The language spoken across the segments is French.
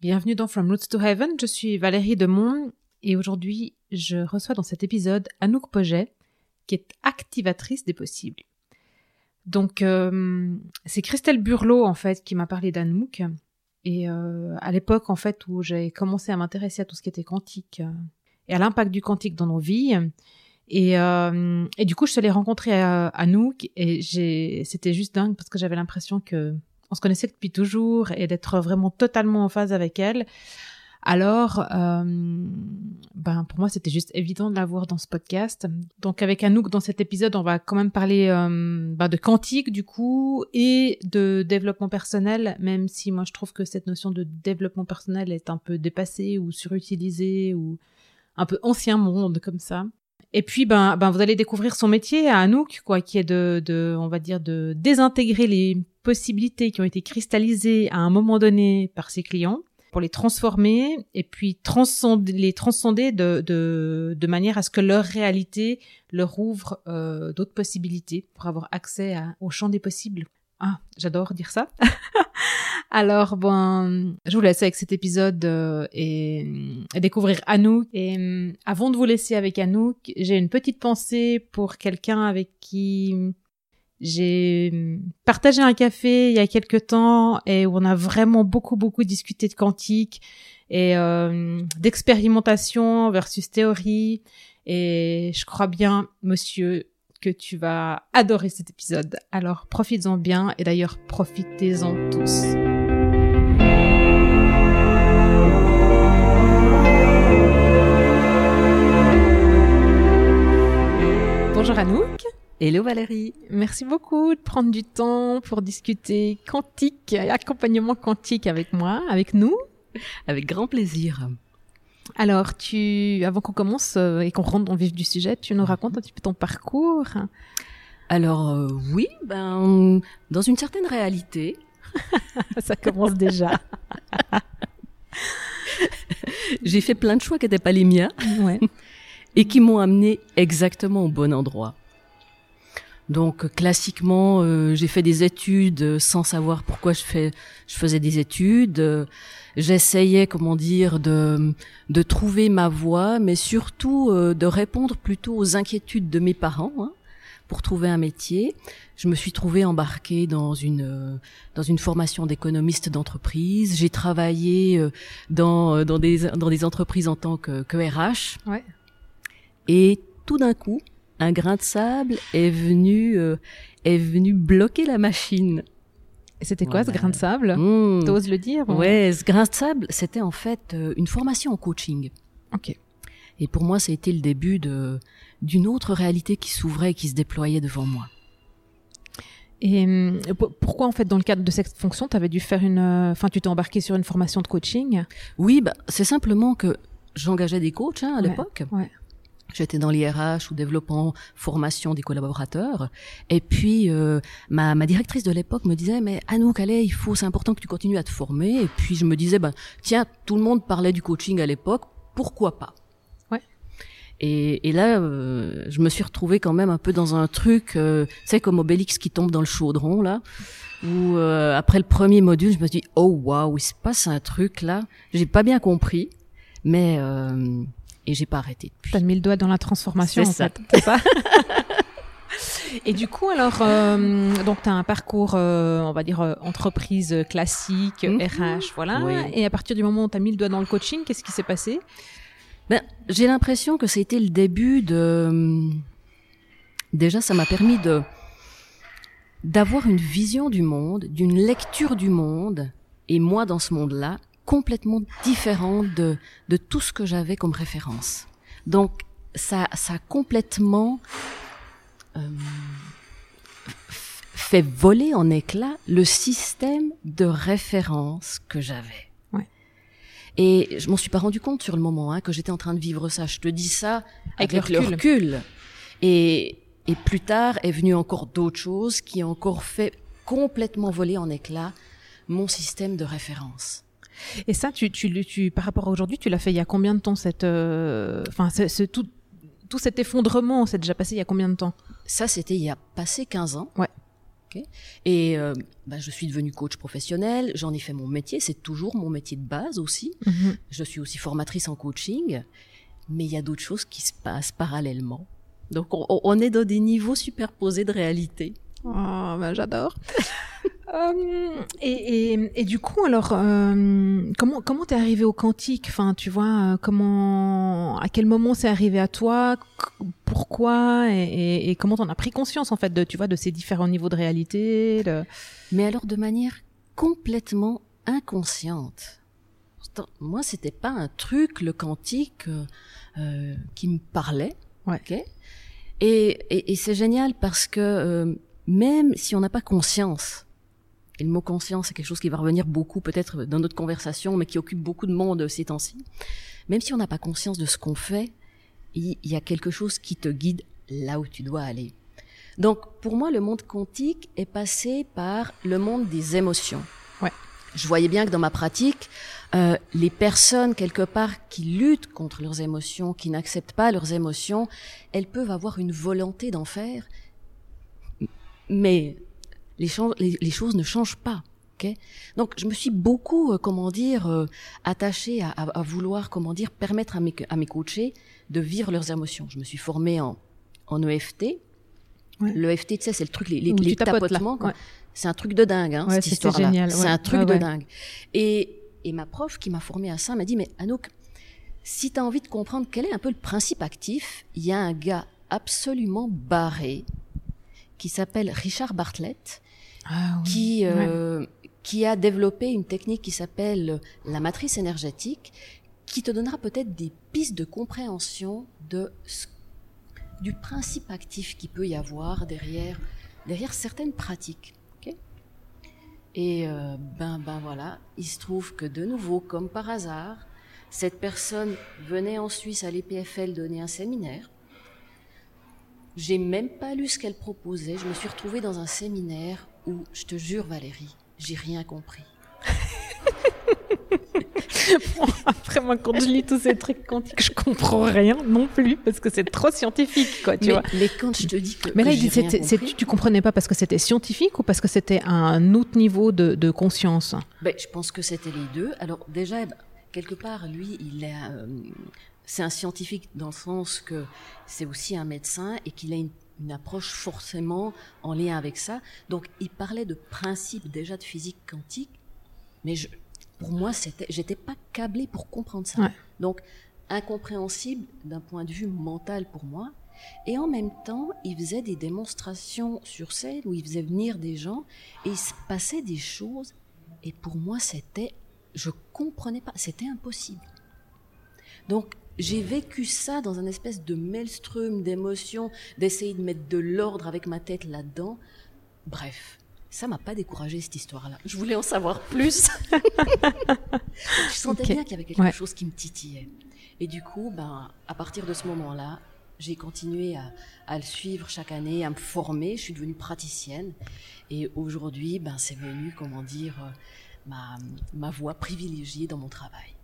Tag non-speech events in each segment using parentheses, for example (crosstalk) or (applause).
Bienvenue dans From Roots to Heaven, je suis Valérie Demont et aujourd'hui je reçois dans cet épisode Anouk Poget qui est activatrice des possibles. Donc euh, c'est Christelle Burlot en fait qui m'a parlé d'Anouk. Et euh, à l'époque en fait où j'ai commencé à m'intéresser à tout ce qui était quantique euh, et à l'impact du quantique dans nos vies. Et, et du coup je suis allée rencontrer Anouk et c'était juste dingue parce que j'avais l'impression que on se connaissait depuis toujours et d'être vraiment totalement en phase avec elle. Alors, euh, ben pour moi, c'était juste évident de la voir dans ce podcast. Donc, avec Anouk, dans cet épisode, on va quand même parler euh, ben, de quantique du coup et de développement personnel, même si moi je trouve que cette notion de développement personnel est un peu dépassée ou surutilisée ou un peu ancien monde comme ça. Et puis, ben, ben, vous allez découvrir son métier à Anouk, quoi, qui est de, de, on va dire, de désintégrer les possibilités qui ont été cristallisées à un moment donné par ses clients pour les transformer et puis les transcender de, manière à ce que leur réalité leur ouvre euh, d'autres possibilités pour avoir accès au champ des possibles. Ah, j'adore dire ça. (laughs) Alors bon, je vous laisse avec cet épisode euh, et, et, découvrir Anouk. Et euh, avant de vous laisser avec Anouk, j'ai une petite pensée pour quelqu'un avec qui j'ai partagé un café il y a quelques temps et où on a vraiment beaucoup beaucoup discuté de quantique et euh, d'expérimentation versus théorie. Et je crois bien, monsieur, que tu vas adorer cet épisode. Alors profites-en bien et d'ailleurs profitez-en tous. Bonjour Anouk. Hello Valérie. Merci beaucoup de prendre du temps pour discuter quantique, accompagnement quantique avec moi, avec nous. Avec grand plaisir. Alors, tu, avant qu'on commence euh, et qu'on rentre dans le vif du sujet, tu nous racontes un petit peu ton parcours Alors euh, oui, ben dans une certaine réalité. (laughs) Ça commence déjà. (laughs) J'ai fait plein de choix qui n'étaient pas les miens ouais. et qui m'ont amené exactement au bon endroit. Donc classiquement, euh, j'ai fait des études sans savoir pourquoi je fais, je faisais des études. J'essayais, comment dire, de de trouver ma voie, mais surtout euh, de répondre plutôt aux inquiétudes de mes parents hein, pour trouver un métier. Je me suis trouvée embarquée dans une euh, dans une formation d'économiste d'entreprise. J'ai travaillé dans dans des dans des entreprises en tant que, que RH. Ouais. Et tout d'un coup, un grain de sable est venu euh, est venu bloquer la machine. Et c'était quoi ce grain de sable? Mmh. T'oses le dire Ouais, ce grain de sable, c'était en fait euh, une formation en coaching. Ok. Et pour moi, ça a été le début de d'une autre réalité qui s'ouvrait et qui se déployait devant moi. Et euh, pourquoi en fait dans le cadre de cette fonction, tu avais dû faire une, enfin tu t'es embarqué sur une formation de coaching? Oui, bah, c'est simplement que j'engageais des coachs hein, à l'époque. Ouais. J'étais dans l'IRH ou développement, formation des collaborateurs. Et puis, euh, ma, ma, directrice de l'époque me disait, mais Anouk, allez, il faut, c'est important que tu continues à te former. Et puis, je me disais, ben, tiens, tout le monde parlait du coaching à l'époque, pourquoi pas? Ouais. Et, et là, euh, je me suis retrouvée quand même un peu dans un truc, euh, tu sais, comme Obélix qui tombe dans le chaudron, là, où euh, après le premier module, je me suis dit, oh waouh, il se passe un truc là. J'ai pas bien compris, mais... Et j'ai pas arrêté depuis. T'as mis le doigt dans la transformation, C'est en ça. fait. C'est ça. (laughs) Et du coup, alors, euh, donc tu as un parcours, euh, on va dire, euh, entreprise classique, Mhm. RH, voilà. Oui. Et à partir du moment où tu as mis le doigt dans le coaching, qu'est-ce qui s'est passé? Ben, j'ai l'impression que c'était le début de. Déjà, ça m'a permis de d'avoir une vision du monde, d'une lecture du monde, et moi dans ce monde-là, complètement différente de de tout ce que j'avais comme référence. Donc, ça, ça a complètement euh, fait voler en éclats le système de référence que j'avais. Ouais. Et je m'en suis pas rendu compte sur le moment hein, que j'étais en train de vivre ça. Je te dis ça Avec avec, le le recul. recul. Et, et plus tard est venu encore d'autres choses qui ont encore fait complètement voler en éclats mon système de référence. Et ça, tu, tu, le- tu, par rapport à aujourd'hui, tu l'as fait il y a combien de temps cette, euh, enfin, ce, ce- tout, tout cet effondrement, c'est déjà passé il y a combien de temps? Ça, c'était il y a passé 15 ans. Ouais. Et euh, bah, je suis devenue coach professionnel, j'en ai fait mon métier, c'est toujours mon métier de base aussi. Mhm. Je suis aussi formatrice en coaching, mais il y a d'autres choses qui se passent parallèlement. Donc on, on est dans des niveaux superposés de réalité. Oh, ben j'adore. (laughs) Euh, et, et, et, du coup, alors, euh, comment comment t'es arrivé au quantique? Enfin, tu vois, euh, comment, à quel moment c'est arrivé à toi? Pourquoi? Et, et, comment t'en as pris conscience en fait de, tu vois, de ces différents niveaux de réalité de... Mais alors de manière complètement inconsciente. Moi, c'était pas un truc le quantique euh, qui me parlait. Ouais. Okay et, et c'est génial parce que même si on n'a pas conscience et le mot conscience, c'est quelque chose qui va revenir beaucoup peut-être dans notre conversation, mais qui occupe beaucoup de monde ces temps-ci. Même si on n'a pas conscience de ce qu'on fait, il y a quelque chose qui te guide là où tu dois aller. Donc, pour moi, le monde quantique est passé par le monde des émotions. Ouais. Je voyais bien que dans ma pratique, euh, les personnes quelque part qui luttent contre leurs émotions, qui n'acceptent pas leurs émotions, elles peuvent avoir une volonté d'en faire, mais les, les, les, choses ne changent pas. Okay Donc, je me suis beaucoup, euh, comment dire, euh, attachée à, à, à, vouloir, comment dire, permettre à mes, à mes coachés de vivre leurs émotions. Je me suis formée en, en EFT. Ouais. Le EFT, tu sais, c'est le truc, les, les, les tapotements. Ouais. C'est un truc de dingue, hein, ouais, cette histoire-là. C'est un truc de dingue. Et, et ma prof qui m'a formée à ça m'a dit, mais Anouk, si tu as envie de comprendre quel est un peu le principe actif, il y a un gars absolument barré qui s'appelle Richard Bartlett, ah, oui. qui, euh, ouais. qui a développé une technique qui s'appelle la matrice énergétique, qui te donnera peut-être des pistes de compréhension de du principe actif qui peut y avoir derrière, derrière certaines pratiques. Okay Et euh, ben, ben voilà, il se trouve que de nouveau, comme par hasard, cette personne venait en Suisse à l'EPFL donner un séminaire. J'ai même pas lu ce qu'elle proposait. Je me suis retrouvée dans un séminaire où, je te jure, Valérie, j'ai rien compris. (laughs) bon, après, moi, quand je lis tous ces trucs quantiques, je comprends rien non plus parce que c'est trop scientifique, quoi, tu mais, vois. Mais quand je te dis que. Mais là, que il dit, j'ai rien c'était- c'est- compris, tu, comprenais pas parce que c'était scientifique ou parce que c'était un autre niveau de, de conscience? Ben, je pense que c'était les deux. Alors, déjà, ben, quelque part, lui, il est. euh, c'est un scientifique dans le sens que c'est aussi un médecin et qu'il a une, une approche forcément en lien avec ça. Donc, il parlait de principes déjà de physique quantique, mais je, pour moi, c'était, j'étais pas câblée pour comprendre ça. Ouais. Donc, incompréhensible d'un point de vue mental pour moi. Et en même temps, il faisait des démonstrations sur scène où il faisait venir des gens et il se passait des choses. Et pour moi, c'était, je comprenais pas, c'était impossible. Donc, j'ai vécu ça dans un espèce de maelstrom d'émotions, d'essayer de mettre de l'ordre avec ma tête là-dedans. Bref, ça m'a pas découragé cette histoire-là. Je voulais en savoir plus. (laughs) je sentais bien qu'il y avait quelque Ouais. chose qui me titillait. Et du coup, ben, à partir de ce moment-là, j'ai continué à, à le suivre chaque année, à me former. Je suis devenue praticienne. Et aujourd'hui, ben, c'est venu, comment dire, euh, ma, ma voie privilégiée dans mon travail.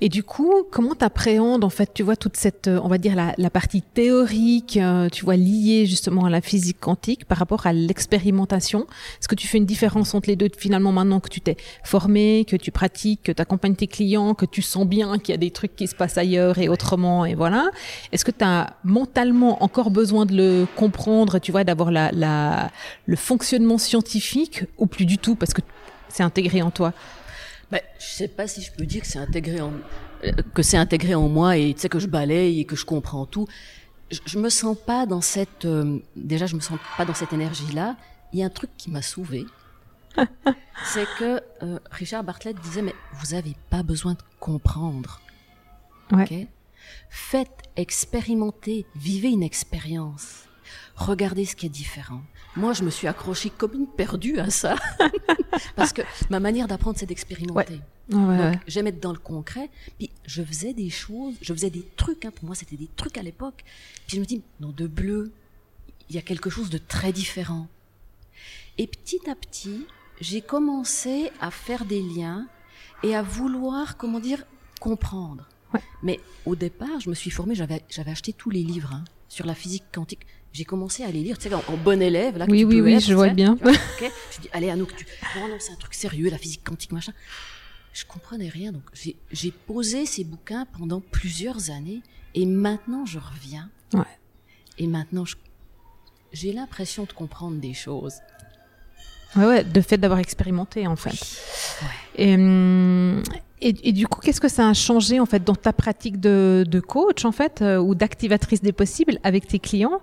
Et du coup, comment t'appréhendes en fait, tu vois, toute cette, euh, on va dire la, partie théorique, euh, tu vois, liée justement à la physique quantique par rapport à l'expérimentation? Est-ce que tu fais une différence entre les deux finalement maintenant que tu t'es formé, que tu pratiques, que tu accompagnes tes clients, que tu sens bien qu'il y a des trucs qui se passent ailleurs et autrement et voilà? Est-ce que tu as mentalement encore besoin de le comprendre, tu vois, d'avoir la, le fonctionnement scientifique ou plus du tout parce que c'est intégré en toi? Ben, je sais pas si je peux dire que c'est intégré en que c'est intégré en moi et tu sais que je balaye et que je comprends tout. Je, je me sens pas dans cette euh, déjà je me sens pas dans cette énergie là. Il y a un truc qui m'a sauvé. (laughs) c'est que euh, Richard Bartlett disait mais vous avez pas besoin de comprendre. Ouais. ok? Faites expérimenter, vivez une expérience. Regardez ce qui est différent. Moi, je me suis accrochée comme une perdue à ça. (laughs) Parce que ma manière d'apprendre, c'est d'expérimenter. Ouais, ouais, ouais. Donc, j'aimais être dans le concret. Puis, je faisais des choses, je faisais des trucs. Hein, pour moi, c'était des trucs à l'époque. Puis, je me dis, non, de bleu, il y a quelque chose de très différent. Et petit à petit, j'ai commencé à faire des liens et à vouloir, comment dire, comprendre. Ouais. Mais au départ, je me suis formée, j'avais, acheté tous les livres hein, sur la physique quantique. J'ai commencé à les lire, tu sais, en, en bon élève, là. que Oui, tu oui, peux oui, être, je vois bien. Vois, (laughs) ok. Je dis, allez, Anouk, tu... non, non, c'est un truc sérieux, la physique quantique, machin. Je comprenais rien, donc j'ai- posé ces bouquins pendant plusieurs années, et maintenant je reviens. Ouais. Et maintenant, j'ai l'impression de comprendre des choses. Ouais, ouais, de fait d'avoir expérimenté, en fait. Et, hum, et, et du coup, qu'est-ce que ça a changé, en fait, dans ta pratique de, de coach, en fait, euh, ou d'activatrice des possibles avec tes clients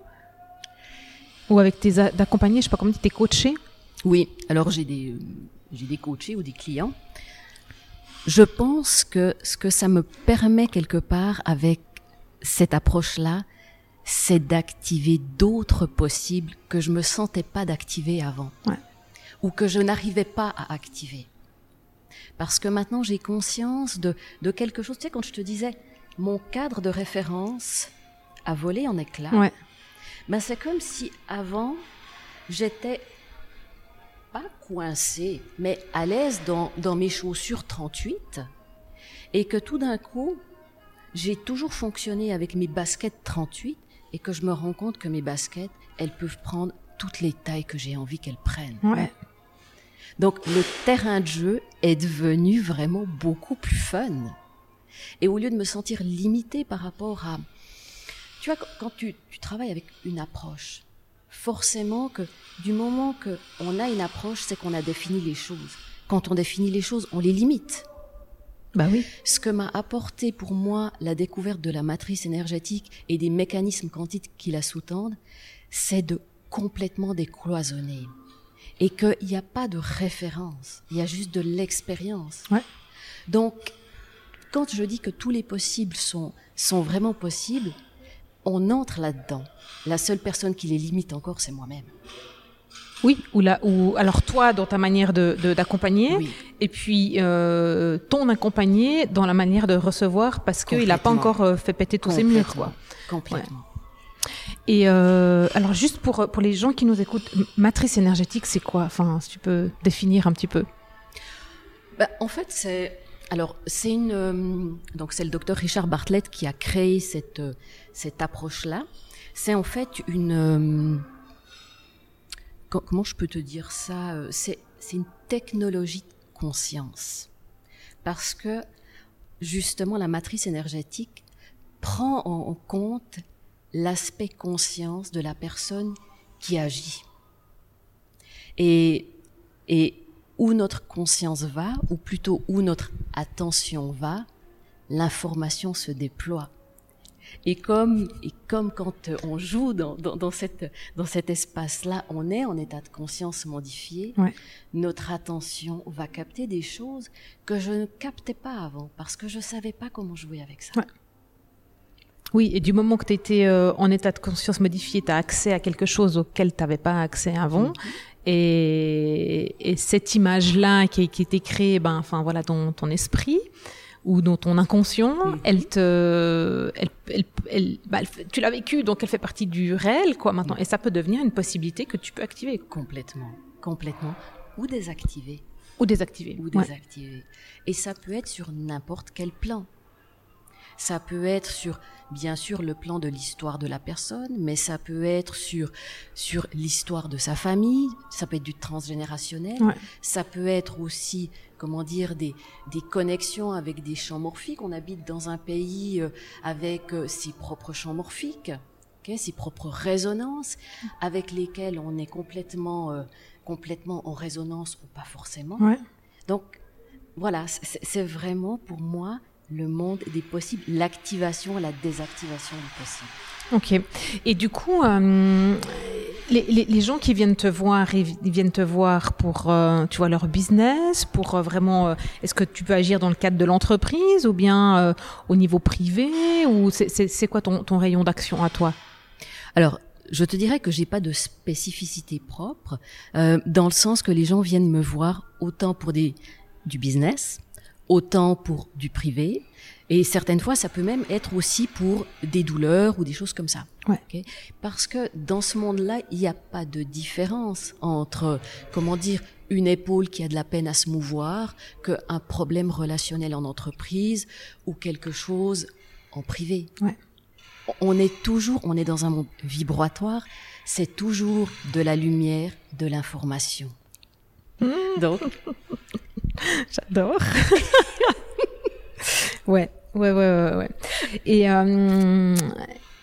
Ou avec tes d'accompagnés, je sais pas comment dire, tes coachés? Oui, alors j'ai des, j'ai des coachés ou des clients. Je pense que ce que ça me permet quelque part avec cette approche-là, c'est d'activer d'autres possibles que je me sentais pas d'activer avant. Ouais. Ou que je n'arrivais pas à activer. Parce que maintenant j'ai conscience de, de quelque chose. Tu sais, quand je te disais, mon cadre de référence a volé en éclats. Ouais. Ben, c'est comme si avant, j'étais pas coincée, mais à l'aise dans, dans mes chaussures 38, et que tout d'un coup, j'ai toujours fonctionné avec mes baskets 38, et que je me rends compte que mes baskets, elles peuvent prendre toutes les tailles que j'ai envie qu'elles prennent. Ouais. Donc le terrain de jeu est devenu vraiment beaucoup plus fun. Et au lieu de me sentir limitée par rapport à... Tu vois, quand- tu, tu travailles avec une approche, forcément que du moment que on a une approche, c'est qu'on a défini les choses. Quand on définit les choses, on les limite. Bah oui. Ce que m'a apporté pour moi la découverte de la matrice énergétique et des mécanismes quantiques qui la sous-tendent, c'est de complètement décloisonner. Et qu'il n'y a pas de référence, il y a juste de l'expérience. Ouais. Donc, quand je dis que tous les possibles sont, sont vraiment possibles, on entre là-dedans. La seule personne qui les limite encore, c'est moi-même. Oui, ou là, ou alors toi dans ta manière de d'accompagner, Oui. et puis euh, ton accompagné dans la manière de recevoir parce qu'il n'a pas encore euh, fait péter tous ses murs, quoi. Complètement. Et euh, alors juste pour pour les gens qui nous écoutent, matrice énergétique, c'est quoi? Enfin, si tu peux définir un petit peu. Bah, en fait, c'est alors c'est une euh, donc c'est le docteur Richard Bartlett qui a créé cette euh, cette approche-là. C'est en fait une euh, co- comment je peux te dire ça euh, C'est une technologie de conscience parce que justement la matrice énergétique prend en, en compte l'aspect conscience de la personne qui agit et et où notre conscience va, ou plutôt où notre attention va, l'information se déploie. Et comme, et comme quand on joue dans, dans, dans, cette, dans cet espace-là, on est en état de conscience modifié, Ouais. notre attention va capter des choses que je ne captais pas avant, parce que je ne savais pas comment jouer avec ça. Ouais. Oui, et du moment que tu étais en état de conscience modifié, tu as accès à quelque chose auquel tu n'avais pas accès avant. Et, et cette image-là qui, qui était créée, ben, enfin voilà, dans ton esprit ou dans ton inconscient, Mhm. elle te, elle, elle, elle- bah, tu l'as vécu, donc elle fait partie du réel, quoi, maintenant. Et ça peut devenir une possibilité que tu peux activer Complètement, complètement. Ou désactiver. ou désactiver. ou Ouais. désactiver. Et ça peut être sur n'importe quel plan. Ça peut être sur, bien sûr, le plan de l'histoire de la personne, mais ça peut être sur, sur l'histoire de sa famille, ça peut être du transgénérationnel, Ouais. ça peut être aussi, comment dire, des, des connexions avec des champs morphiques. On habite dans un pays euh, avec euh, ses propres champs morphiques, ses propres résonances, avec lesquelles on est complètement, euh, complètement en résonance ou pas forcément. Ouais. Donc, voilà, c'est vraiment pour moi le monde des possibles, l'activation et la désactivation du possible. Ok. Et du coup, euh, les, les, les gens qui viennent te voir, ils viennent te voir pour, euh, tu vois, leur business, pour euh, vraiment, euh, est-ce que tu peux agir dans le cadre de l'entreprise ou bien euh, au niveau privé ou c'est- c'est c'est quoi ton, ton rayon d'action à toi? Alors, je te dirais que j'ai pas de spécificité propre, euh, dans le sens que les gens viennent me voir autant pour des, du business, autant pour du privé, et certaines fois, ça peut même être aussi pour des douleurs ou des choses comme ça. Ouais. Parce que dans ce monde-là, il n'y a pas de différence entre, comment dire, une épaule qui a de la peine à se mouvoir, qu'un problème relationnel en entreprise ou quelque chose en privé. Ouais. on est toujours, on est dans un monde vibratoire, c'est toujours de la lumière, de l'information. Donc, (laughs) J'adore. (laughs) ouais, ouais, ouais, ouais, ouais. Et, euh,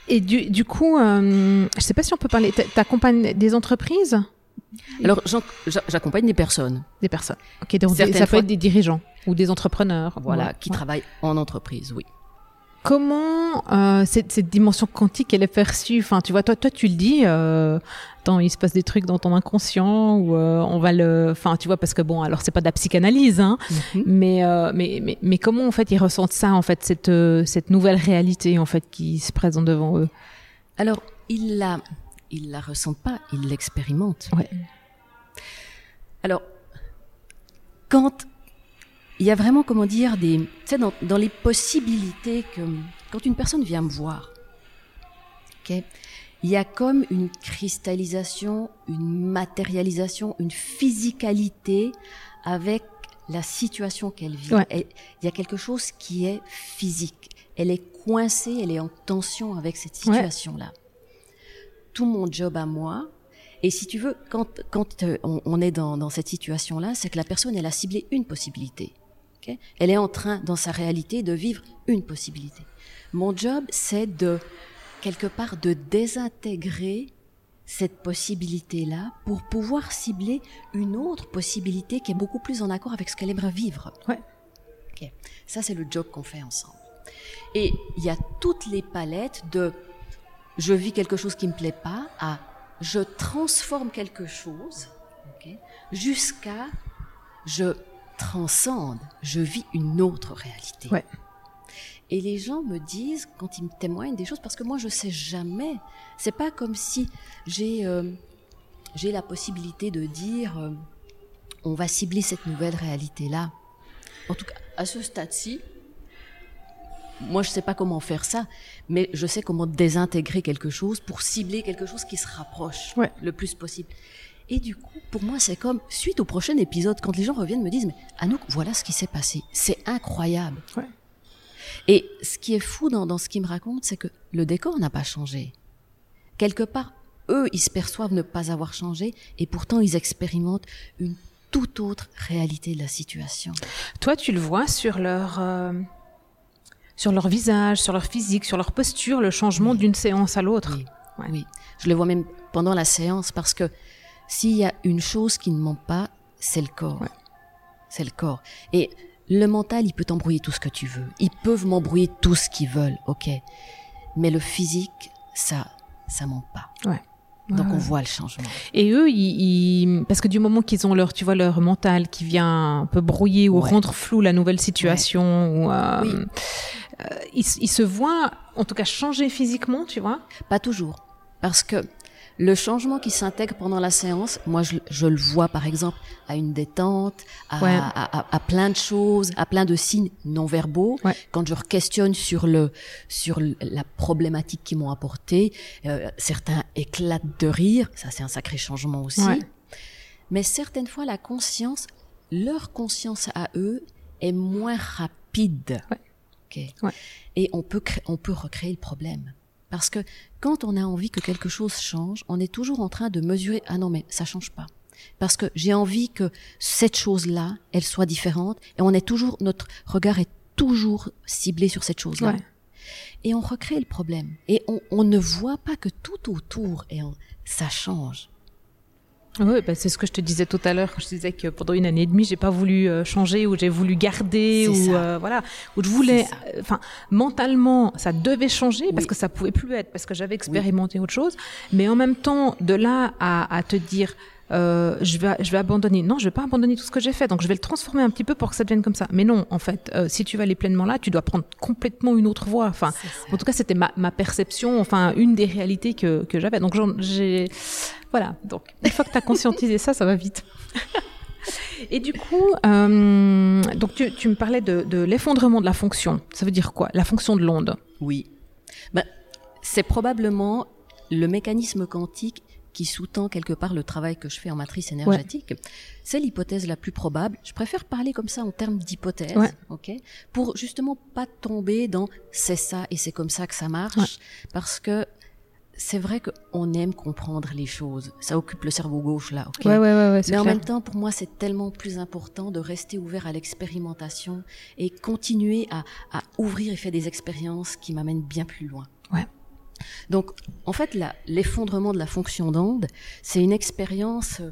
et du, du coup, euh, je sais pas si on peut parler. t'a- T'accompagnes des entreprises, alors j'accompagne des personnes, des personnes. Ok, donc des- ça peut fois- être des dirigeants ou des entrepreneurs. voilà, Ouais, qui ouais. travaillent en entreprise, oui. Comment euh, cette, cette dimension quantique elle est perçue? Enfin, tu vois, toi, toi, tu le dis. Euh, attends, il se passe des trucs dans ton inconscient ou euh, on va le. Enfin, tu vois, parce que bon, alors c'est pas de la psychanalyse, hein, mais, euh, mais mais mais comment en fait ils ressentent ça en fait cette cette nouvelle réalité en fait qui se présente devant eux? Alors, ils la, ils la ressentent pas, ils l'expérimentent. Ouais. Alors, quand il y a vraiment, comment dire, des, tu sais, dans, dans les possibilités que, quand une personne vient me voir, ok, il y a comme une cristallisation, une matérialisation, une physicalité avec la situation qu'elle vit. Ouais. Elle- Il y a quelque chose qui est physique. Elle est coincée, elle est en tension avec cette Ouais. situation-là. Tout mon job à moi, et si tu veux, quand, quand euh, on, on est dans, dans cette situation-là, c'est que la personne, elle a ciblé une possibilité. Elle est en train, dans sa réalité, de vivre une possibilité. Mon job, c'est de, quelque part, de désintégrer cette possibilité-là pour pouvoir cibler une autre possibilité qui est beaucoup plus en accord avec ce qu'elle aimerait vivre. Ouais. Ça, c'est le job qu'on fait ensemble. Et il y a toutes les palettes de je vis quelque chose qui me plaît pas à je transforme quelque chose jusqu'à je transcende, je vis une autre réalité. Ouais. Et les gens me disent quand ils me témoignent des choses parce que moi je sais jamais. C'est pas comme si j'ai euh, j'ai la possibilité de dire euh, on va cibler cette nouvelle réalité là. En tout cas, à ce stade-ci, moi je sais pas comment faire ça, mais je sais comment désintégrer quelque chose pour cibler quelque chose qui se rapproche Ouais. le plus possible. Et du coup, pour moi, c'est comme suite au prochain épisode, quand les gens reviennent me disent, mais Anouk, voilà ce qui s'est passé. C'est incroyable. Ouais. Et ce qui est fou dans, dans ce qu'ils me racontent, c'est que le décor n'a pas changé. Quelque part, eux, ils se perçoivent ne pas avoir changé, et pourtant ils expérimentent une toute autre réalité de la situation. Toi, tu le vois sur leur euh, sur leur visage, sur leur physique, sur leur posture, le changement d'une séance à l'autre. Oui. Ouais. Oui. Je le vois même pendant la séance parce que s'il y a une chose qui ne ment pas, c'est le corps. Ouais. C'est le corps. Et le mental, il peut t'embrouiller tout ce que tu veux. Ils peuvent m'embrouiller tout ce qu'ils veulent, ok. Mais le physique, ça, ça ment pas. Ouais. Donc Ouais, on voit le changement. Et eux, ils, ils- parce que du moment qu'ils ont leur, tu vois, leur mental qui vient un peu brouiller ou Ouais. rendre flou la nouvelle situation, ou, euh, Oui. euh, ils, ils se voient, en tout cas, changer physiquement, tu vois? Pas toujours. Parce que le changement qui s'intègre pendant la séance, moi je, je le vois par exemple à une détente, à, Ouais. à, à- à plein de choses, à plein de signes non verbaux. Ouais. Quand je questionne sur le sur la problématique qu'ils m'ont apportée, euh, certains éclatent de rire, ça c'est un sacré changement aussi. Ouais. Mais certaines fois la conscience, leur conscience à eux est moins rapide. Et on peut on peut recréer le problème. Parce que quand on a envie que quelque chose change, on est toujours en train de mesurer ah non mais ça change pas. Parce que j'ai envie que cette chose-là, elle soit différente et on est toujours notre regard est toujours ciblé sur cette chose-là. Ouais. Et on recrée le problème et on, on ne voit pas que tout autour et on- ça change. Oui, bah, c'est ce que je te disais tout à l'heure quand je disais que pendant une année et demie, j'ai pas voulu euh, changer ou j'ai voulu garder ou euh, voilà, où je voulais, enfin, mentalement, ça devait changer parce que ça pouvait plus être parce que j'avais expérimenté autre chose, mais en même temps, de là à, à te dire, euh, je vais, je vais abandonner. Non, je vais pas abandonner tout ce que j'ai fait, donc je vais le transformer un petit peu pour que ça devienne comme ça. Mais non, en fait, euh, si tu vas aller pleinement là, tu dois prendre complètement une autre voie. Enfin, en tout cas, c'était ma, ma perception, enfin, une des réalités que, que j'avais. Donc, j'ai, voilà. Donc, une fois que tu as conscientisé ça, ça va vite. (laughs) Et du coup, euh, donc tu, tu me parlais de, de l'effondrement de la fonction. Ça veut dire quoi? La fonction de l'onde. Oui. Ben, c'est probablement le mécanisme quantique qui sous-tend quelque part le travail que je fais en matrice énergétique, c'est l'hypothèse la plus probable. Je préfère parler comme ça en termes d'hypothèse, ok, pour justement pas tomber dans c'est ça et c'est comme ça que ça marche, parce que c'est vrai qu'on aime comprendre les choses. Ça occupe le cerveau gauche là, ok. Ouais, ouais, ouais, Mais en même temps, pour moi, c'est tellement plus important de rester ouvert à l'expérimentation et continuer à, à ouvrir et faire des expériences qui m'amènent bien plus loin. Ouais. Donc, en fait, l'effondrement de la fonction d'onde, c'est une expérience. Euh,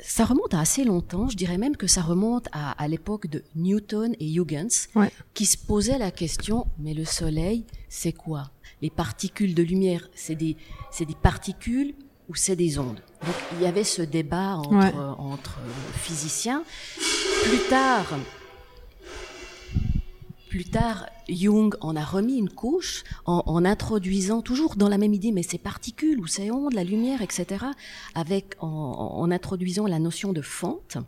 ça remonte à assez longtemps. Je dirais même que ça remonte à, à l'époque de Newton et Huygens, Ouais. qui se posaient la question mais le Soleil, c'est quoi? Les particules de lumière, c'est des, particules ou c'est des ondes? Donc, il y avait ce débat entre, Ouais. entre physiciens. Plus tard, plus tard, Jung en a remis une couche en, en introduisant toujours dans la même idée, mais ces particules ou ces ondes, la lumière, etc., avec en, en introduisant la notion de fente.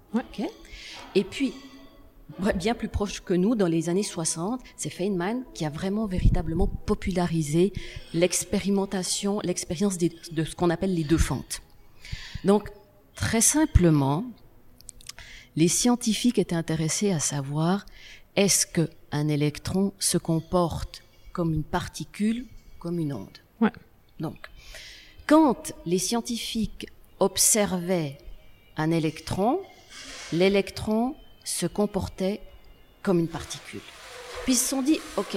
Et puis, bien plus proche que nous, dans les années 60, c'est Feynman qui a vraiment véritablement popularisé l'expérimentation, l'expérience de ce qu'on appelle les deux fentes. Donc, très simplement, les scientifiques étaient intéressés à savoir est-ce que un électron se comporte comme une particule, comme une onde? Ouais. Donc, quand les scientifiques observaient un électron, l'électron se comportait comme une particule. Puis ils se sont dit, ok,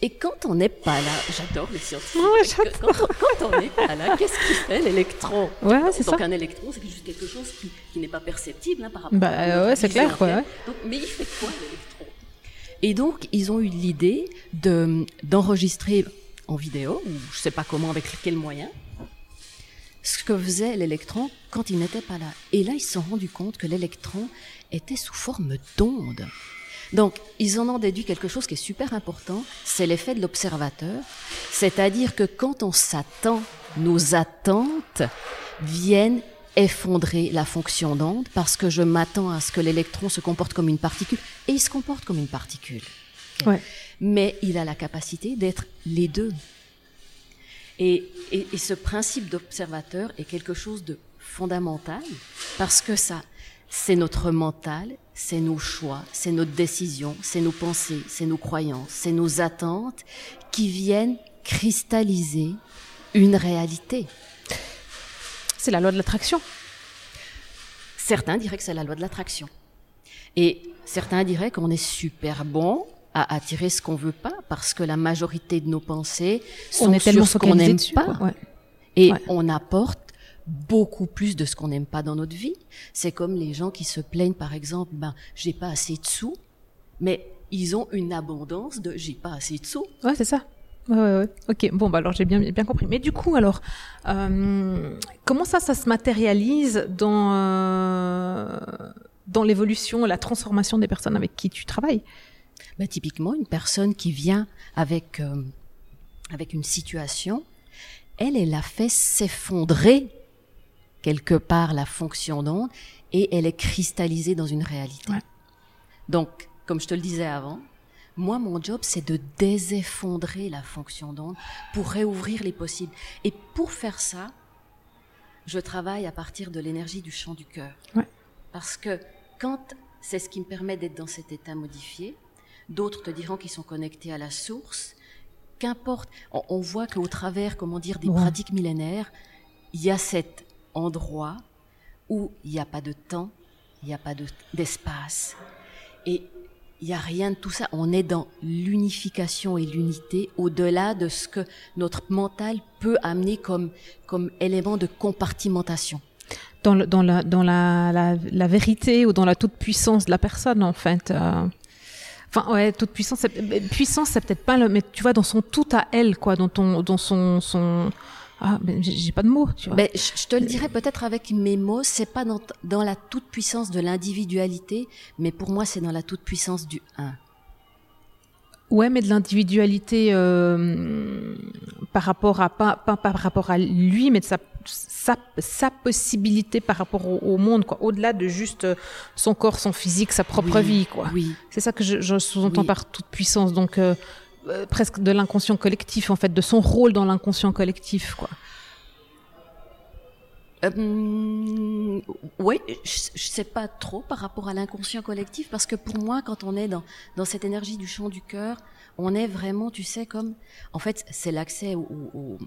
et quand on n'est pas là, j'adore les scientifiques, Ouais, quand, on- quand n'est pas là, qu'est-ce qui fait l'électron? Ouais, c'est ça. donc un électron, c'est juste quelque chose qui, qui n'est pas perceptible hein, par rapport Bah, à ouais, c'est clair, quoi, ouais. Donc, mais il fait quoi l'électron? Et donc, ils ont eu l'idée de d'enregistrer en vidéo, ou je sais pas comment, avec quel moyen, ce que faisait l'électron quand il n'était pas là. Et là, ils se sont rendus compte que l'électron était sous forme d'onde. Donc, ils en ont déduit quelque chose qui est super important, c'est l'effet de l'observateur, c'est-à-dire que quand on s'attend, nos attentes viennent effondrer la fonction d'onde parce que je m'attends à ce que l'électron se comporte comme une particule et il se comporte comme une particule. Ouais. Mais il a la capacité d'être les deux. Et, et, et ce principe d'observateur est quelque chose de fondamental parce que ça, c'est notre mental, c'est nos choix, c'est notre décision, c'est nos pensées, c'est nos croyances, c'est nos attentes qui viennent cristalliser une réalité. C'est la loi de l'attraction. Certains diraient que c'est la loi de l'attraction. Et certains diraient qu'on est super bon à attirer ce qu'on veut pas parce que la majorité de nos pensées sont On est tellement sur ce qu'on n'aime pas. quoi. Ouais. Et Ouais. on apporte beaucoup plus de ce qu'on n'aime pas dans notre vie. C'est comme les gens qui se plaignent, par exemple, ben, j'ai pas assez de sous, mais ils ont une abondance de j'ai pas assez de sous. Ouais, c'est ça. Ouais, ouais, ouais. Ok, bon, bah alors j'ai bien, bien compris. Mais du coup, alors, euh, comment ça, ça se matérialise dans, euh, dans l'évolution, la transformation des personnes avec qui tu travailles? Ben, typiquement, une personne qui vient avec, euh, avec une situation, elle, elle a fait s'effondrer quelque part la fonction d'onde et elle est cristallisée dans une réalité. Ouais. Donc, comme je te le disais avant, moi, mon job, c'est de déseffondrer la fonction d'onde pour réouvrir les possibles. Et pour faire ça, je travaille à partir de l'énergie du champ du cœur. Ouais. Parce que quand c'est ce qui me permet d'être dans cet état modifié, d'autres te diront qu'ils sont connectés à la source. Qu'importe, on, on voit qu'au travers, comment dire, des Ouais. pratiques millénaires, il y a cet endroit où il n'y a pas de temps, il n'y a pas de- d'espace. et il n'y a rien de tout ça. On est dans l'unification et l'unité au-delà de ce que notre mental peut amener comme, comme élément de compartimentation. dans, le- dans, la, dans la, la, vérité ou dans la toute puissance de la personne en fait. euh. Enfin ouais, toute puissance, puissance c'est peut-être pas le, mais tu vois dans son tout à elle quoi, dans ton, dans son, son, ah mais j'ai pas de mots, tu vois. Ben, je, te le dirais peut-être avec mes mots, c'est pas dans, dans la toute puissance de l'individualité, mais pour moi c'est dans la toute puissance du un. Ouais, mais de l'individualité euh, par rapport à pas, pas par rapport à lui, mais de sa sa, sa possibilité par rapport au, au monde, quoi. Au-delà de juste euh, son corps, son physique, sa propre Oui, vie, quoi. Oui, C'est ça que je, je sous-entends Oui. par toute puissance. Donc euh, euh, presque de l'inconscient collectif, en fait, de son rôle dans l'inconscient collectif, quoi. Euh, oui, je, je sais pas trop par rapport à l'inconscient collectif parce que pour moi, quand on est dans dans cette énergie du chant du cœur, on est vraiment, tu sais, comme en fait, c'est l'accès au, au-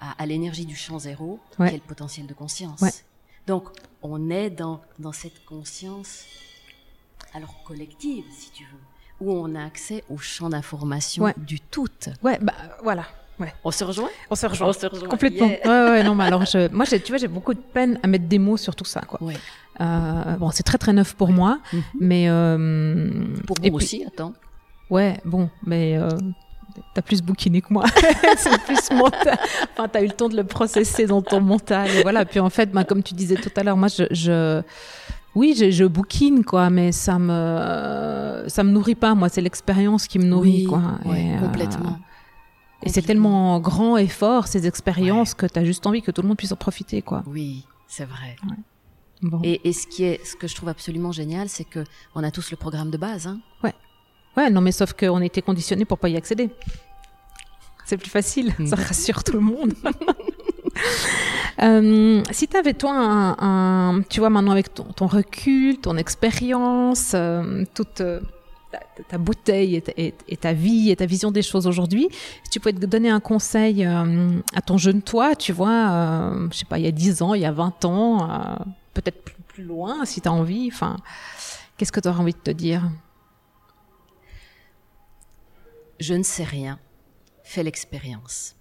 à, à l'énergie du champ zéro, Ouais. qui est le potentiel de conscience. Ouais. Donc, on est dans dans cette conscience, alors collective, si tu veux, où on a accès au champ d'information Ouais. du tout. Ouais, bah voilà. Ouais. On se rejoint? On se rejoint. On se rejoint. Complètement. Yeah. Ouais, ouais, non, mais alors, je, moi, tu vois, j'ai beaucoup de peine à mettre des mots sur tout ça, quoi. Ouais. Euh, bon, c'est très très neuf pour moi, Mhm. mais euh, Pour vous puis- aussi, attends. Ouais, bon, mais euh, t'as plus bouquiné que moi. (laughs) c'est plus mental. Enfin, t'as eu le temps de le processer dans ton mental. Et voilà. Puis en fait, ben, comme tu disais tout à l'heure, moi, je, je oui, je, je bouquine quoi, mais ça me ça me nourrit pas. Moi, c'est l'expérience qui me nourrit Oui, quoi. ouais, Et, euh, complètement. Et c'est tellement grand et fort ces expériences que t'as juste envie que tout le monde puisse en profiter quoi. Oui, c'est vrai. Bon. Et, et ce qui est, ce que je trouve absolument génial, c'est que on a tous le programme de base. Hein. Ouais, non, mais sauf qu'on a été conditionné pour pas y accéder. C'est plus facile, ça rassure tout le monde. (laughs) (laughs) Euh, si tu avais toi un, tu vois maintenant avec ton, recul, ton expérience, euh, toute euh, ta, bouteille et ta, vie et ta vision des choses aujourd'hui, si tu pouvais te donner un conseil à ton jeune toi, tu vois, je sais pas, il y a 10 ans, il y a 20 ans, peut-être plus, plus loin si tu as envie, enfin, qu'est-ce que tu aurais envie de te dire? Je ne sais rien. Fais l'expérience.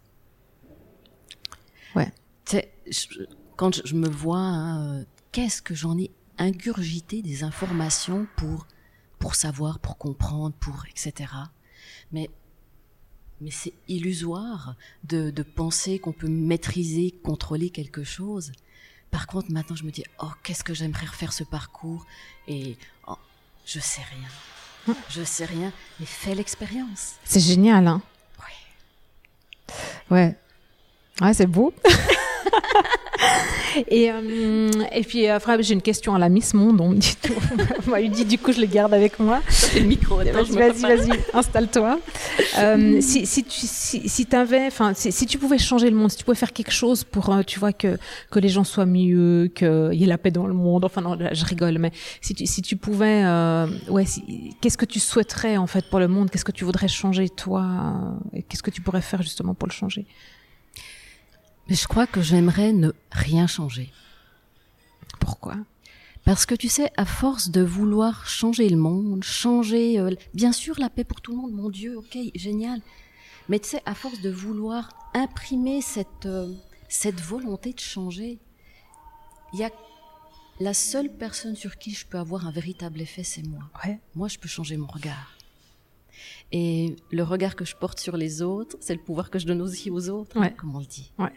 Je- quand je, je me vois, hein, euh, qu'est-ce que j'en ai ingurgité des informations pour pour savoir, pour comprendre, pour etc. Mais mais c'est illusoire de, de penser qu'on peut maîtriser, contrôler quelque chose. Par contre, maintenant, je me dis, oh, qu'est-ce que j'aimerais refaire ce parcours? Et oh, je sais rien. Je sais rien, mais fais l'expérience. C'est génial, hein Ouais. Ouais. Ouais, c'est beau. (laughs) (laughs) et, euh, et puis, après, j'ai une question à la Miss Monde. On me dit tout. On m'a dit, du coup, je le garde avec moi. C'est le micro. Vas-y, vas-y, installe-toi. Euh, (laughs) si, si tu si, si si, si tu pouvais changer le monde, si tu pouvais faire quelque chose pour, euh, tu vois, que que les gens soient mieux, qu'il y ait la paix dans le monde. Enfin, non, là, je rigole, mais si tu si tu pouvais, euh, ouais, si- qu'est-ce que tu souhaiterais en fait pour le monde? Qu'est-ce que tu voudrais changer toi? Euh, qu'est-ce que tu pourrais faire justement pour le changer? Mais je crois que j'aimerais ne rien changer. Pourquoi? Parce que tu sais, à force de vouloir changer le monde, changer, euh, bien sûr, la paix pour tout le monde, mon Dieu, ok, génial. Mais tu sais, à force de vouloir imprimer cette, euh, cette volonté de changer, il y a la seule personne sur qui je peux avoir un véritable effet, c'est moi. Ouais. Moi, je peux changer mon regard. Et le regard que je porte sur les autres, c'est le pouvoir que je donne aussi aux autres, Ouais. comme on le dit? Ouais.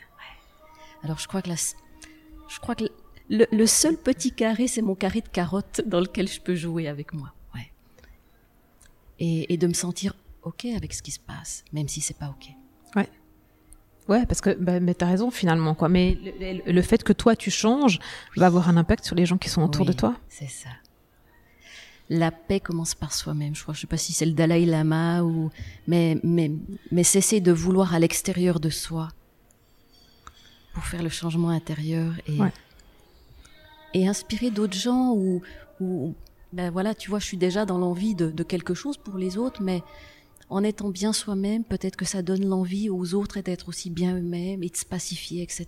Alors, je crois que la, je crois que le, le seul petit carré, c'est mon carré de carotte dans lequel je peux jouer avec moi. Ouais. Et, et de me sentir ok avec ce qui se passe, même si c'est pas ok. Ouais, parce que bah, mais t'as raison finalement quoi. Mais le, le- le fait que toi tu changes va avoir un impact sur les gens qui sont autour de toi. C'est ça. La paix commence par soi-même. Je crois, je sais pas si c'est le Dalai Lama ou, mais, mais, mais cesser de vouloir à l'extérieur de soi pour faire le changement intérieur et, Ouais. et inspirer d'autres gens ou, ou, ben voilà, tu vois, je suis déjà dans l'envie de, de quelque chose pour les autres, mais en étant bien soi-même, peut-être que ça donne l'envie aux autres d'être aussi bien eux-mêmes et de se pacifier, etc.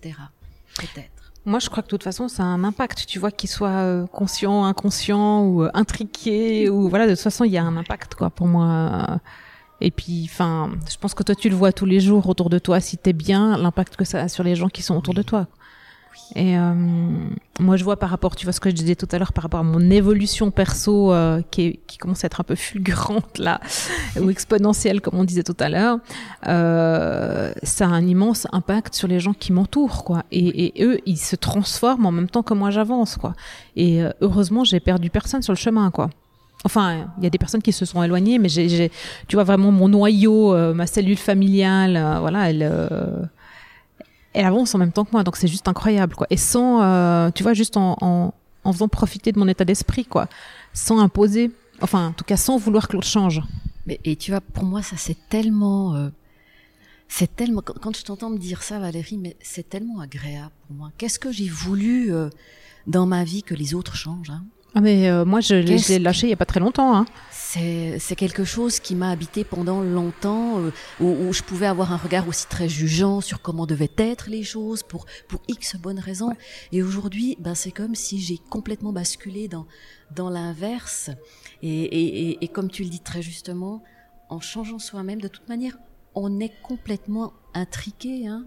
Peut-être. Moi, je crois que de toute façon, ça a un impact. Tu vois, qu'il soit euh, conscient, inconscient ou euh, intriqué ou voilà. De toute façon, il y a un impact quoi pour moi. Et puis, enfin, je pense que toi, tu le vois tous les jours autour de toi. Si t'es bien, l'impact que ça a sur les gens qui sont autour de toi. Et euh, moi, je vois par rapport, tu vois ce que je disais tout à l'heure, par rapport à mon évolution perso euh, qui, est- qui commence à être un peu fulgurante là, (laughs) ou exponentielle comme on disait tout à l'heure, euh, ça a un immense impact sur les gens qui m'entourent, quoi. Et, et eux, ils se transforment en même temps que moi j'avance, quoi. Et euh, heureusement, j'ai perdu personne sur le chemin, quoi. Enfin, il y a des personnes qui se sont éloignées, mais tu vois vraiment mon noyau, euh, ma cellule familiale, euh, voilà, elle, euh, elle avance en même temps que moi, donc c'est juste incroyable, quoi. Et sans, tu vois, juste en, en, faisant profiter de mon état d'esprit, quoi, sans imposer, enfin, en tout cas, sans vouloir que l'autre change. Mais, et tu vois, pour moi, ça c'est tellement, C'est tellement quand je t'entends me dire ça, Valérie, mais c'est tellement agréable pour moi. Qu'est-ce que j'ai voulu dans ma vie que les autres changent hein? Ah mais euh, moi je, l'ai lâché il y a pas très longtemps. Hein. C'est c'est quelque chose qui m'a habité pendant longtemps, euh, où, où, je pouvais avoir un regard aussi très jugeant sur comment devaient être les choses pour pour x bonnes raisons. Et aujourd'hui, ben c'est comme si j'ai complètement basculé dans dans l'inverse. Et, et, et, et comme tu le dis très justement, en changeant soi-même, de toute manière, on est complètement intriqué. Hein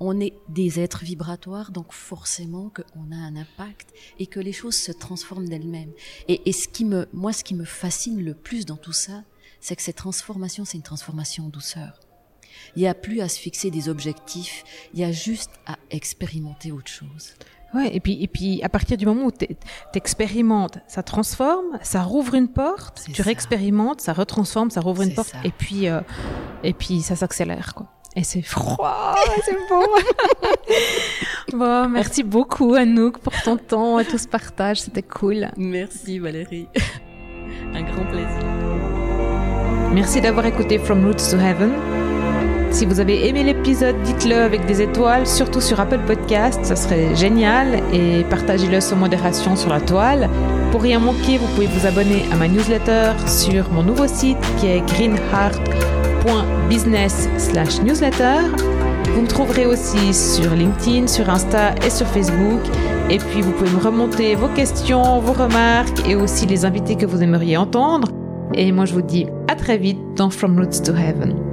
on est des êtres vibratoires, donc forcément qu'on a un impact et que les choses se transforment d'elles-mêmes. Et, ce qui me, moi, ce qui me fascine le plus dans tout ça, c'est que cette transformation, c'est une transformation en douceur. Il n'y a plus à se fixer des objectifs, il y a juste à expérimenter autre chose. Ouais, et puis, et puis à partir du moment où tu expérimentes, ça transforme, ça rouvre une porte, tu réexpérimentes, ça retransforme, ça rouvre une porte, et puis, euh, et puis ça s'accélère, quoi. Et c'est froid, c'est beau. (laughs) bon, merci beaucoup Anouk pour ton temps et tout ce partage, c'était cool. Merci Valérie. (laughs) Un grand plaisir. Merci d'avoir écouté From Roots to Heaven. Si vous avez aimé l'épisode, dites-le avec des étoiles, surtout sur Apple Podcast, ça serait génial, et partagez-le sans modération sur la toile. Pour rien manquer, vous pouvez vous abonner à ma newsletter sur mon nouveau site qui est greenheart.business newsletter. Vous me trouverez aussi sur LinkedIn, sur Insta et sur Facebook. Et puis vous pouvez me remonter vos questions, vos remarques et aussi les invités que vous aimeriez entendre. Et moi je vous dis à très vite dans From Roots to Heaven.